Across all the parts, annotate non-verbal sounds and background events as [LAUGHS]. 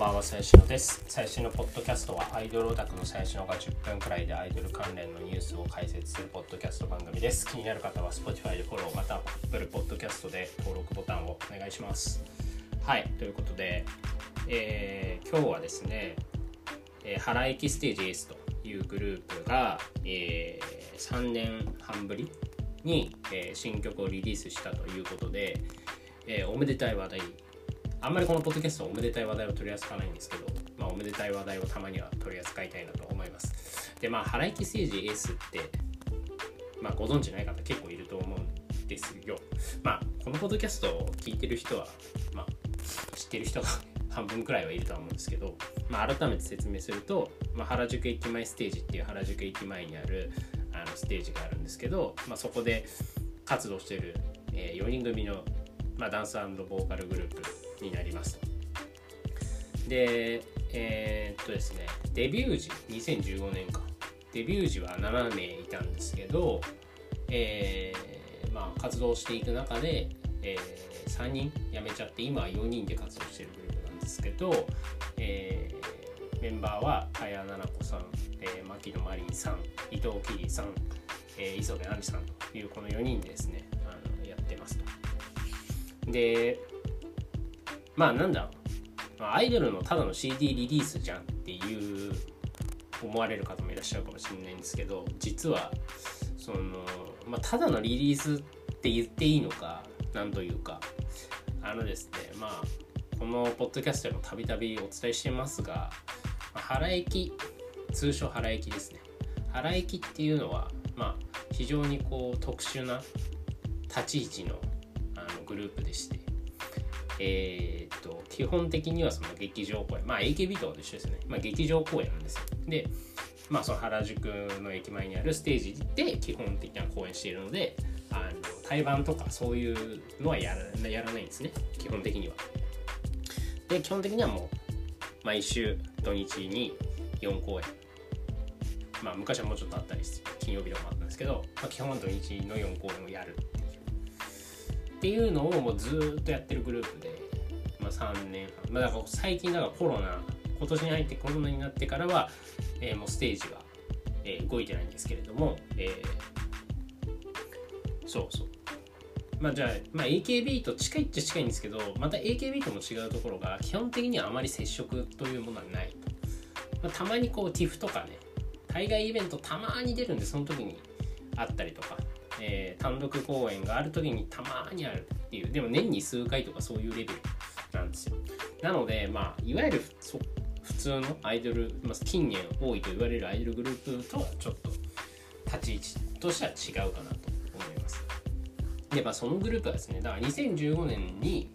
ばんは、最新のです。最新のポッドキャストは、アイドルオタクの最新のが10分くらいでアイドル関連のニュースを解説するポッドキャスト番組です。気になる方は、Spotify でフォロー、また Apple Podcast で登録ボタンをお願いします。はい、ということで、えー、今日はですね、えー、原駅ステージエースというグループが、えー、3年半ぶりに、えー、新曲をリリースしたということで、えー、おめでたい話題あんまりこのポッドキャストおめでたい話題を取り扱わないんですけど、まあ、おめでたい話題をたまには取り扱いたいなと思います。で、まあ、原市政治エースって、まあ、ご存知ない方結構いると思うんですよ。まあ、このポッドキャストを聞いてる人は、まあ、知ってる人が [LAUGHS] 半分くらいはいるとは思うんですけど、まあ、改めて説明すると、まあ、原宿駅前ステージっていう原宿駅前にあるあのステージがあるんですけど、まあ、そこで活動してる、えー、4人組の、まあ、ダンスボーカルグループになります。で、えー、っとですね、デビュー時、2015年か。デビュー時は7名いたんですけど、えー、まあ、活動していく中で、えー、3人辞めちゃって、今は4人で活動してるグループなんですけど、えー、メンバーは茅奈々子さん、えー、牧野真里さん、伊藤桐さん、えー、磯部杏里さんというこの4人でですね、あのやってますと。で、まあなんだろう。アイドルのただの CD リリースじゃんっていう思われる方もいらっしゃるかもしれないんですけど実はその、まあ、ただのリリースって言っていいのかなんというか。あのですねまあこのポッドキャストでもたびたびお伝えしてますが原駅通称原駅ですね。原駅っていうのはまあ非常にこう特殊な立ち位置のあのグループでしてえー、っと基本的にはその劇場公演。まあ AKB と一緒ですね、まあ、劇場公演なんですよ。でまあその原宿の駅前にあるステージで基本的な公演しているのであの対バンとかそういうのはやらやらないんですね。基本的には。で基本的にはもう毎週土日に4公演。まあ昔はもうちょっとあったり金曜日とかもあったんですけど、まあ、基本土日の4公演をやる。っっていうのをもうずっとやってるグループで、まあ、3年半、まあ、だから最近だからコロナ今年に入ってコロナになってからは、えー、もうステージは、えー、動いてないんですけれども、えー、そうそう。まあじゃあ、まあ、AKB と近いっちゃ近いんですけどまた AKB とも違うところが基本的にはあまり接触というものはないと、まあ、たまにこう TIFF とかね対外イベントたまに出るんでその時にあったりとか。えー、単独公演がある時にたまにあるっていう。でも年に数回とかそういうレベルなんですよ。なのでまあいわゆる普通のアイドル、まあ、近年多いと言われるアイドルグループとはちょっと立ち位置としては違うかなと思います。でまあそのグループはですねだから2015年に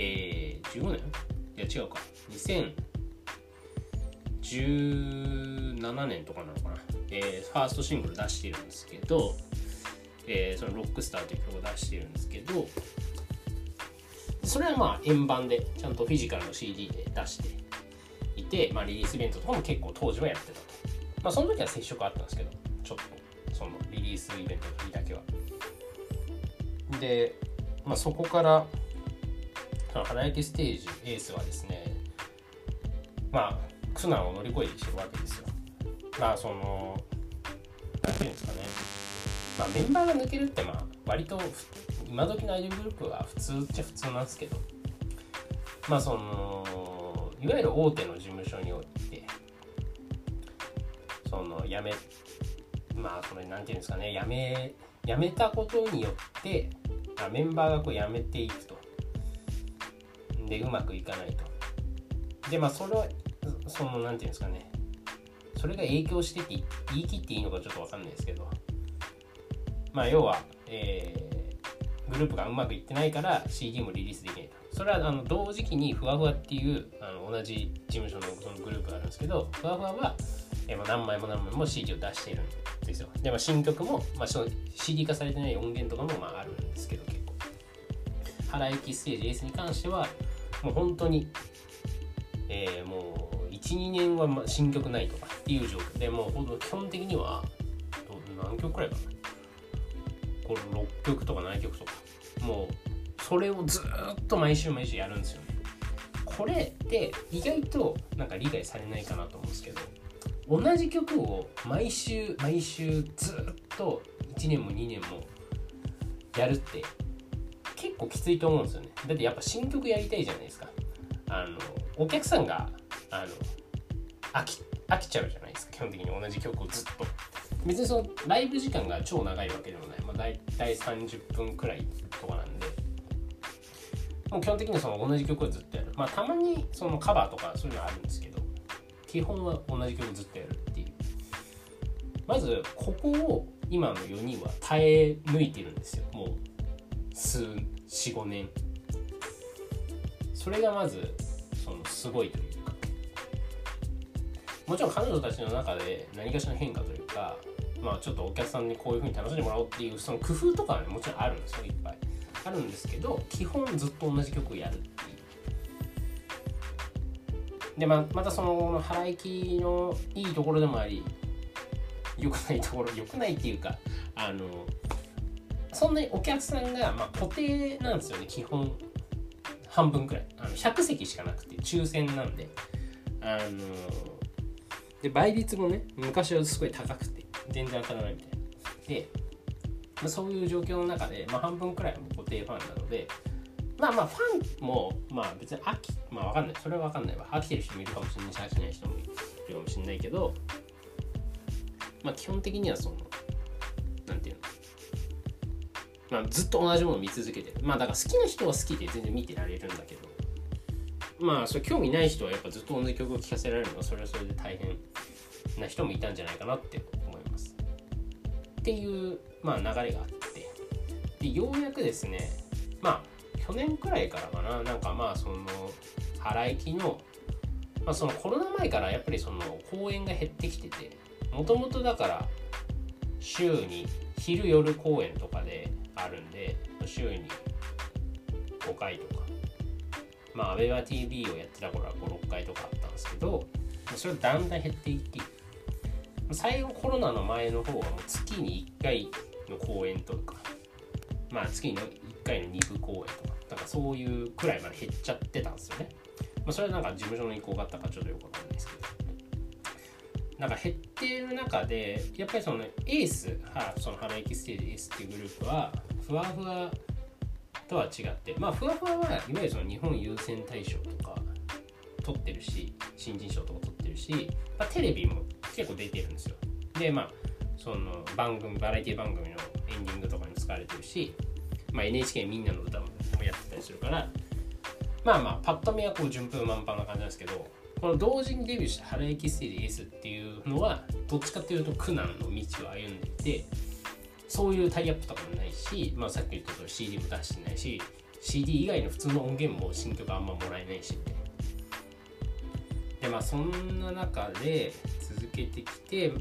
えー、15年いや違うか。2017年とかなのかな、えー、ファーストシングル出してるんですけどえー、そのロックスターという曲を出しているんですけどそれはまあ円盤でちゃんとフィジカルの CD で出していて、まあ、リリースイベントとかも結構当時はやってたと、まあ、その時は接触あったんですけどちょっとそのリリースイベントの時だけは。で、まあ、そこから花焼ステージエースはですねまあ苦難を乗り越えてきてるわけですよ。まあその何ていうんですかね。まあ、メンバーが抜けるってまあ割と今時のアイドルグループは普通っちゃ普通なんですけど。まあそのいわゆる大手の事務所においてその辞めまあこれなんていうんですかね辞め辞めたことによってあメンバーがこう辞めていくと。でうまくいかないと。でまあそれはそのなんていうんですかね。それが影響してって言い切っていいのかちょっと分かんないですけど。まあ、要は、えー、グループがうまくいってないから CD もリリースできない。それはあの同時期にふわふわっていうあの同じ事務所のそのグループがあるんですけど、ふわふわは、えー、何枚も何枚も CD を出しているんですよ。で、まあ、新曲も、まあ、その CD 化されてない音源とかもまああるんですけど、結構。原駅ステージエースに関しては、もう本当に、えー、もう1、2年は新曲ないとかっていう状況でもう基本的には何曲くらいかなこの6曲とか7曲とかもうそれをずっと毎週毎週やるんですよね。これって意外となんか理解されないかなと思うんですけど同じ曲を毎週毎週ずっと1年も2年もやるって結構きついと思うんですよね。だってやっぱ新曲やりたいじゃないですか。あのお客さんがあの飽き飽きちゃうじゃないですか。基本的に同じ曲をずっと。別にそのライブ時間が超長いわけでもない、まあ、大体30分くらいとかなんで。もう基本的にその同じ曲をずっとやる。まあたまにそのカバーとかそういうのはあるんですけど基本は同じ曲ずっとやるっていう。まずここを今の4人は耐え抜いてるんですよ。もう数45年。それがまずそのすごいというもちろん彼女たちの中で何かしらの変化というかまあちょっとお客さんにこういうふうに楽しんでもらおうっていうその工夫とかはねもちろんあるんですよいっぱい。あるんですけど基本ずっと同じ曲をやるっていう。でままたその腹いきのいいところでもあり良くないところ良くないっていうかあのそんなにお客さんが、まあ、固定なんですよね基本半分くらい。あの100席しかなくて抽選なんで。あので倍率もね昔はすごい高くて。全然当たらないみたいな。で、まあ、そういう状況の中で、まあ、半分くらいは固定ファンなのでまあまあファンもまあ別に飽きまあわかんない。それはわかんないわ。飽きてる人もいるかもしれないし飽きない人もいるかもしれないけどまあ基本的にはそのなんていうの。まあ、ずっと同じものを見続けてる。まあだから好きな人は好きで全然見てられるんだけどまあそれ興味ない人はやっぱずっと同じ曲を聴かせられるのはそれはそれで大変な人もいたんじゃないかなって思います。っていうまあ流れがあって。でようやくですねまあ去年くらいからかな。なんかまあその腹いきのまあそのコロナ前からやっぱりその公演が減ってきててもともとだから週に昼夜公演とかであるんで週に5回とかまあ ABEMATV をやってた頃は56回とかあったんですけどそれがだんだん減っていって最後コロナの前の方はもう月に1回の公演とかまあ月に1回の2部公演とかなんかそういうくらいまで減っちゃってたんですよね、まあ、それはなんか事務所の意向があったかちょっとよくわかんないですけど。なんか減っている中でやっぱりそのエースはその原駅ステージエースっていうグループはふわふわとは違ってまあふわふわはいわゆるその日本優先大賞とか取ってるし新人賞とか取ってるし、まあ、テレビも結構出てるんですよ。でまあその番組バラエティ番組のエンディングとかに使われてるし、まあ、NHK みんなの歌もやってたりするからまあまあパッと見はこう順風満帆な感じなんですけどこの同時にデビューした原駅ステージエースっていうのはどっちかっていうと苦難の道を歩んでいてそういうタイアップとかもないし、まあ、さっき言ったとおり CD も出してないし CD 以外の普通の音源も新曲あんまもらえないし。ってでまあそんな中で続けてきて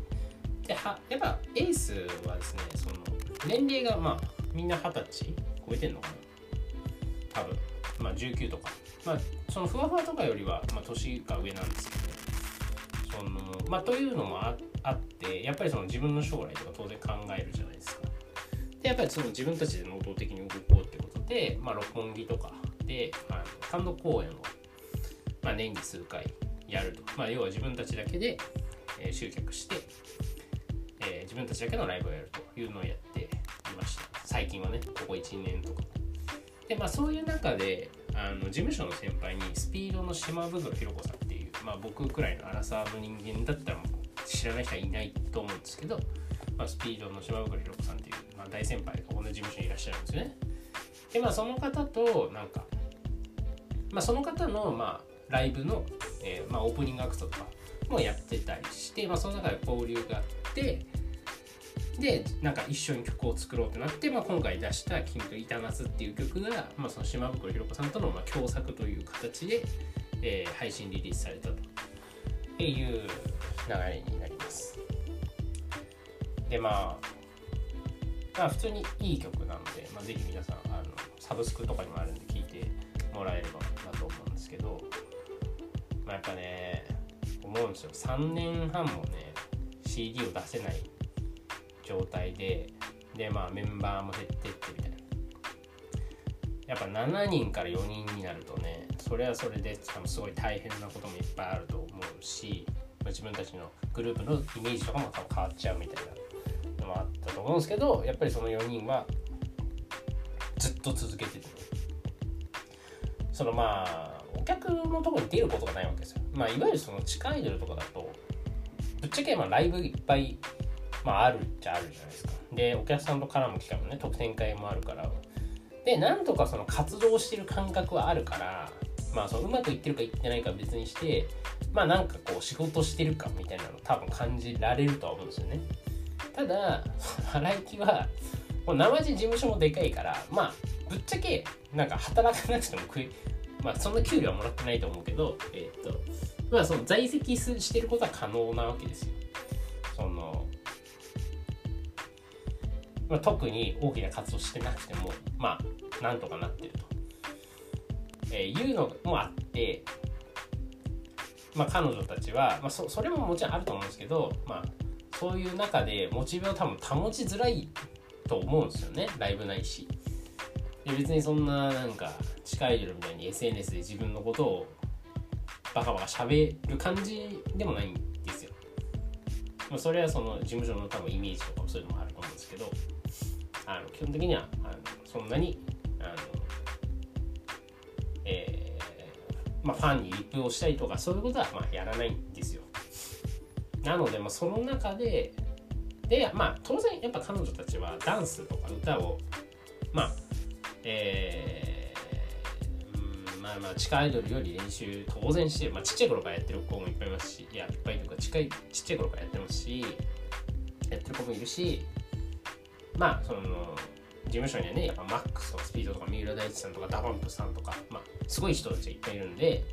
ではやっぱエースはですねその年齢がまあみんな二十歳超えてんのかな？多分。まあ19とか。まあそのふわふわとかよりは、まあ、年が上なんですけど。そのまあというのもあってやっぱりその自分の将来とか当然考えるじゃないですか。でやっぱりその自分たちで能動的に動こうってことで、まあ、六本木とかであ単独公演を、まあ、年に数回やると、まあ、要は自分たちだけで、えー、集客して、えー、自分たちだけのライブをやるというのをやっていました。最近はねここ1年とか。でまあそういう中であの事務所の先輩にスピードの島袋ひろ子さん、まあ、僕くらいのアラサーの人間だったらもう知らない人はいないと思うんですけど、まあ、スピードの島袋ひろ子さんっていう、まあ、大先輩が同じ事務所にいらっしゃるんですよね。でまあその方となんか、まあ、その方のまあライブの、えーまあ、オープニングアクトとかもやってたりして、まあ、その中で交流があってでなんか一緒に曲を作ろうってなって、まあ、今回出した「君と板夏」っていう曲が、まあ、その島袋ひろ子さんとのまあ共作という形で、えー、配信リリースされたという流れになります。でまあまあ普通にいい曲なので、まあ、ぜひ皆さんあのサブスクとかにもあるんで聴いてもらえればなと思うんですけど、まあ、やっぱね思うんですよ。3年半もね CD を出せない状態ででまあメンバーも減ってってみたいな。やっぱ7人から4人になるとねそれはそれで多分すごい大変なこともいっぱいあると思うし、ま、自分たちのグループのイメージとかも多分変わっちゃうみたいなのもあったと思うんですけどやっぱりその4人はずっと続けてて、そのまあお客のとこに出ることがないわけですよ。まあいわゆるその地下アイドルとかだとぶっちゃけまあライブいっぱい、まあ、あるっちゃあるじゃないですか。でお客さんと絡む機会もね特典会もあるからでなんとかその活動してる感覚はあるからまあそのうまくいってるかいってないかは別にしてまあなんかこう仕事してるかみたいなの多分感じられるとは思うんですよね。ただ腹行きはもう生地事務所もでかいからまあぶっちゃけなんか働かなくても食いまあそんな給料はもらってないと思うけどえっ、とまあその在籍してることは可能なわけですよまあ、特に大きな活動してなくてもまあなんとかなってると、えー、いうのもあってまあ彼女たちは、まあそ、それももちろんあると思うんですけどまあそういう中でモチベを多分保ちづらいと思うんですよね。ライブないし。で別にそんななんか地下アイドルみたいに SNS で自分のことをバカバカ喋る感じでもない。ん、まあ、それはその事務所の多分イメージとかそういうのもあると思うんですけどあの基本的にはあのそんなにあのえー、まあ、ファンにリップをしたりとかそういうことはまあやらないんですよ。なので、まあ、その中ででまあ当然やっぱ彼女たちはダンスとか歌をまあえー、まあまあ地下アイドルより練習当然して、まあ、ちっちゃい頃からやってる子もいっぱいいますしいやいっぱいというか近いちっちゃい頃からやってますしやってる子もいるしまあその事務所にはねやっぱマックスとかスピードとか三浦大知さんとかダバンプさんとかまあすごい人たちがいっぱいいるんで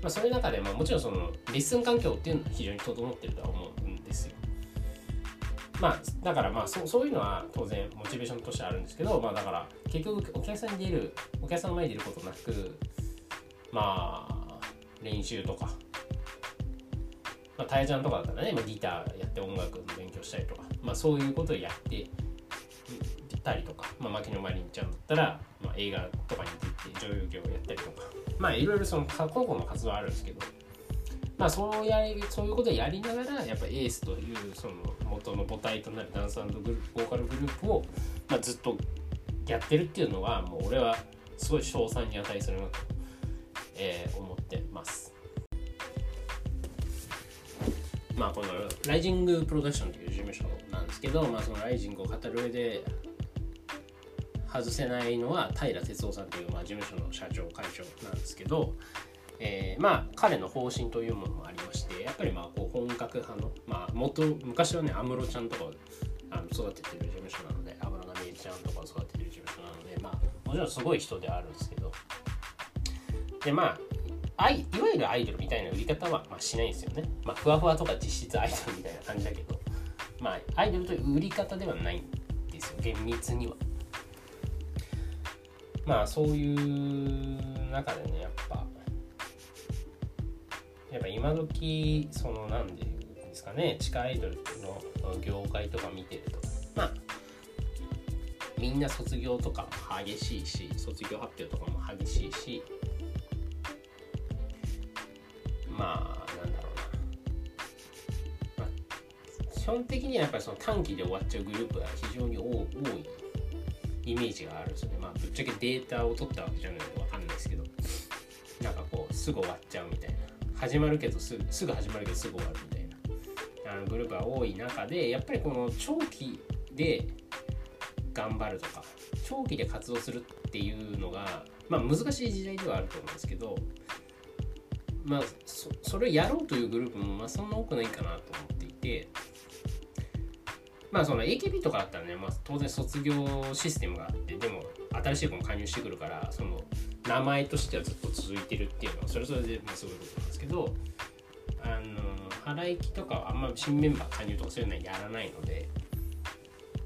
まあ、そういう中で、まあ、もちろんそのレッスン環境っていうのは非常に整ってるとは思うんですよ。まあ、だからまあそそういうのは当然モチベーションとしてあるんですけど、まあ、だから結局お客さんに出るお客さんの前に出ることなくまあ練習とか、まあ、タイちゃんとかだったらね、まあ、ギターやって音楽の勉強したりとか、まあ、そういうことをやってたりとか、まあ、牧野真凛ちゃんだったら、まあ、映画とかに出て女優業をやったりとか。まあいろいろその個々の活動はあるんですけど。まあそうやそういうことをやりながらやっぱエースというその元の母体となるダンスグループボーカルグループを、まあ、ずっとやってるっていうのはもう俺はすごい賞賛に値するなと、えー、思ってます。まあこのライジングプロダクションという事務所なんですけど、まあ、そのライジングを語る上で外せないのは平哲夫さんという、まあ、事務所の社長会長なんですけど、えー、まあ彼の方針というものもありましてやっぱりまあこう本格派の、まあ、元昔はね安室ちゃんとかあの育ててる事務所なので安室奈美恵ちゃんとかを育ててる事務所なのでまあもちろんすごい人ではあるんですけどでまあいいわゆるアイドルみたいな売り方は、まあ、しないんですよね。まあ、ふわふわとか実質アイドルみたいな感じだけど、まあ、アイドルという売り方ではないんですよ、厳密には。まあそういう中でねやっぱやっぱ今時そのなんで言うんですかね地下アイドルの業界とか見てるとまあみんな卒業とかも激しいし卒業発表とかも激しいしまあなんだろうな、まあ、基本的にはやっぱりその短期で終わっちゃうグループが非常に多いイメージがあるんですよね。まあ、ぶっちゃけデータを取ったわけじゃないとわかんないですけど、なんかこう、すぐ終わっちゃうみたいな。始まるけどすぐ、すぐ始まるけどすぐ終わるみたいなあのグループが多い中で、やっぱりこの長期で頑張るとか、長期で活動するっていうのが、まあ、難しい時代ではあると思うんですけど、まあ、そそれをやろうというグループもまあそんな多くないかなと思っていて、まあその AKB とかだったらね、まあ、当然卒業システムがあってでも新しい子も加入してくるからその名前としてはずっと続いてるっていうのはそれそれでまあすごいことなんですけどあの原行とかはあんま新メンバー加入とかそういうのはやらないので、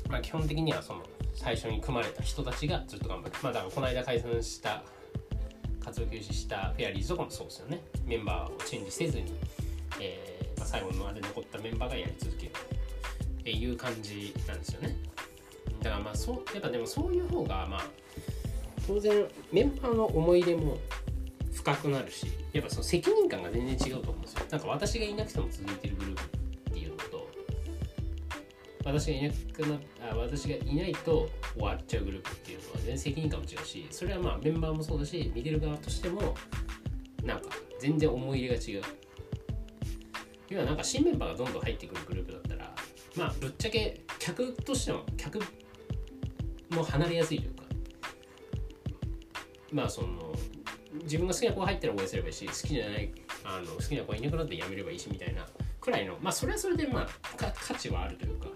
まあ、基本的にはその最初に組まれた人たちがずっと頑張ってまあだからこの間解散した活動休止したフェアリーズとかもそうですよね。メンバーをチェンジせずに、えーまあ、最後まで残ったメンバーがやり続けるっていう感じなんですよね。だからまあそうやっぱでもそういう方がまあ当然メンバーの思い出も深くなるしやっぱその責任感が全然違うと思うんですよ。なんか私がいなくても続いてるグル私がいなくなあ私がいないと終わっちゃうグループっていうのは全然責任感も違うしそれはまあメンバーもそうだし見てる側としてもなんか全然思い入れが違う。要はなんか新メンバーがどんどん入ってくるグループだったらまあぶっちゃけ客としても客も離れやすいというかまあその自分が好きな子が入ったら応援すればいいし好きじゃないあの好きな子がいなくなってやめればいいしみたいなくらいのまあそれはそれでまあ価値はあるというか。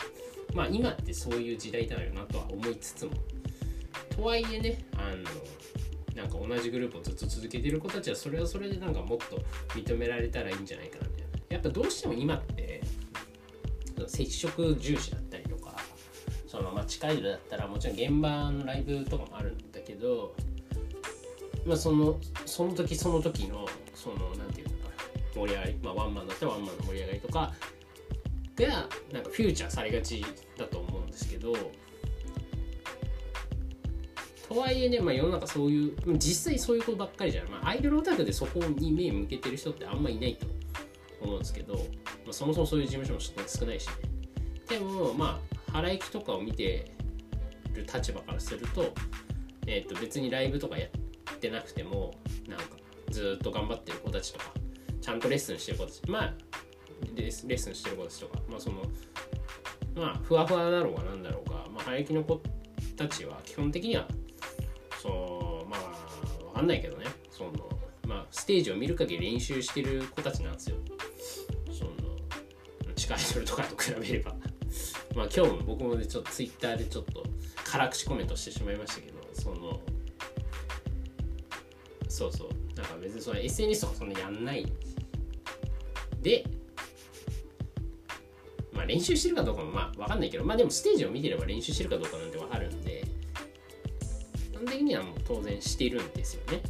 まあ今ってそういう時代だよなとは思いつつも。とはいえねあのなんか同じグループをずっと続けてる子たちはそれはそれでなんかもっと認められたらいいんじゃないかなみたいな。やっぱどうしても今って接触重視だったりとかそのまあ近いのだったらもちろん現場のライブとかもあるんだけどまあそのその時その時のそのなんていうのかな盛り上がりまあワンマンだったらワンマンの盛り上がりとかがなんかフューチャーされがちだと思うんですけどとはいえね、まあ、世の中そういう実際そういうことばっかりじゃない、まあ、アイドルオタクでそこに目向けてる人ってあんまいないと思うんですけど、まあ、そもそもそういう事務所も少ないし。ねでもまあ腹行きとかを見てる立場からすると,、えー、と別にライブとかやってなくてもなんかずっと頑張ってる子たちとかちゃんとレッスンしてる子たちまあレッスンしてる子たちとか。まあそのまあふわふわだろうがなんだろうが、まあ、腹行きの子たちは基本的にはそうまあわかんないけどね。そのまあステージを見る限り練習してる子たちなんですよ。その地下アイドルとかと比べれば。まあ今日も僕もねちょっとツイッターでちょっと辛口コメントしてしまいましたけどそのそうそう。なんか別にその SNS とかそんなやんない。でまあ練習してるかどうかもまあ分かんないけどまあでもステージを見てれば練習してるかどうかなんて分かるんで基本的にはもう当然してるんですよね。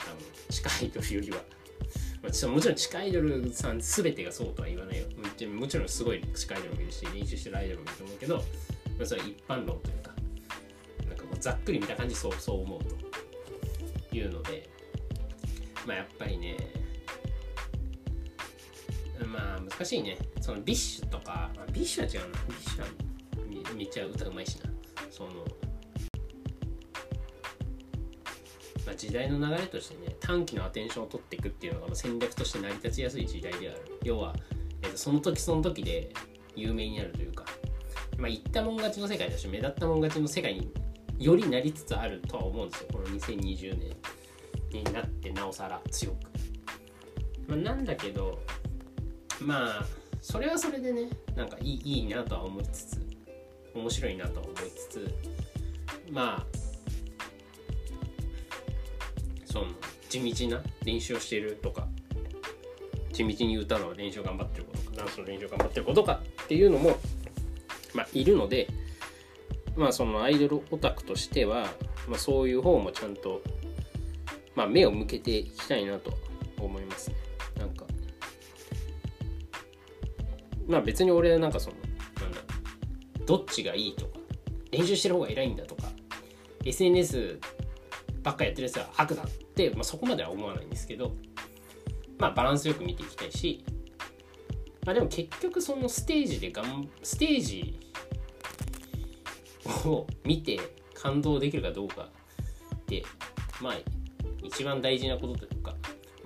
あの地下アイドルよりは、まあ、もちろん地下アイドルさん全てがそうとは言わないよ。もちろんすごい地下アイドルもいるし練習してるアイドルもいると思うけど、まあ、それは一般論というかなんかこうざっくり見た感じそうそう思うというのでまあやっぱりね難しいね。そのビッシュとか、まあ、ビッシュは違うな。ビッシュはめっちゃ歌うまいしな。そのまあ、時代の流れとしてね短期のアテンションを取っていくっていうのが戦略として成り立ちやすい時代である。要は、えー、とその時その時で有名になるというか。まあ言ったもん勝ちの世界だし目立ったもん勝ちの世界によりなりつつあるとは思うんですよ。この2020年になってなおさら強く、まあ、なんだけどまあそれはそれでねなんかいいいいなとは思いつつ面白いなとは思いつつまあその地道な練習をしてるとか地道に歌の練習を頑張ってる子とかダンスの練習を頑張ってる子とかっていうのもまあいるのでまあそのアイドルオタクとしては、まあ、そういう方もちゃんと、まあ、目を向けていきたいなと思いますね。まあ別に俺なんかそのなんだどっちがいいとか練習してる方が偉いんだとか SNS ばっかやってるやつは悪だって、まあ、そこまでは思わないんですけどまあバランスよく見ていきたいしまあでも結局そのステージでがんステージを見て感動できるかどうかってまあ一番大事なことというか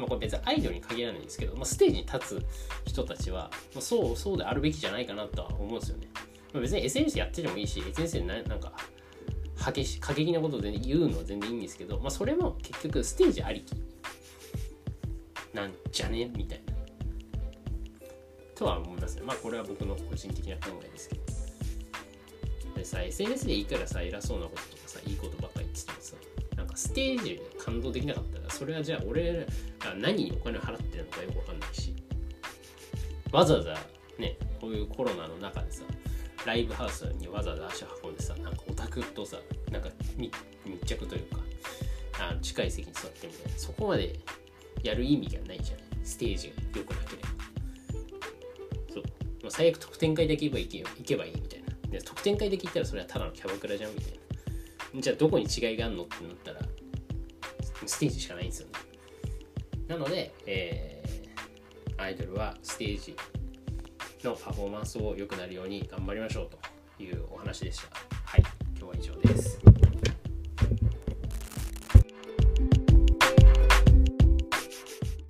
まあこれ別にアイドルに限らないんですけど、まあ、ステージに立つ人たちは、まあ、そうそうであるべきじゃないかなとは思うんですよね、まあ、別に SNS やっててもいいし SNS でなんか激し過激なことで言うのは全然いいんですけど、まあ、それも結局ステージありきなんじゃね？みたいな。とは思いますね。まあこれは僕の個人的な考えですけど。でさ SNS でいいからさ偉そうなこととかさいいことばっかり言っててもさなんかステージで感動できなかったらそれはじゃあ俺が何にお金を払ってるのかよくわかんないし。わざわざねこういうコロナの中でさライブハウスにわざわざ足を運んでさなんかオタクとさなんか密着というかあの近い席に座ってみたいなそこまでやる意味がないじゃない。ステージが良くなければ。そう、まあ、最悪特典会だけ行けば行けばいいみたいな。で特典会だけ行ったらそれはただのキャバクラじゃんみたいな。じゃあどこに違いがあるのってなったらステージしかないんですよね。なので、えー、アイドルはステージのパフォーマンスを良くなるように頑張りましょうというお話でした。はい今日は以上です。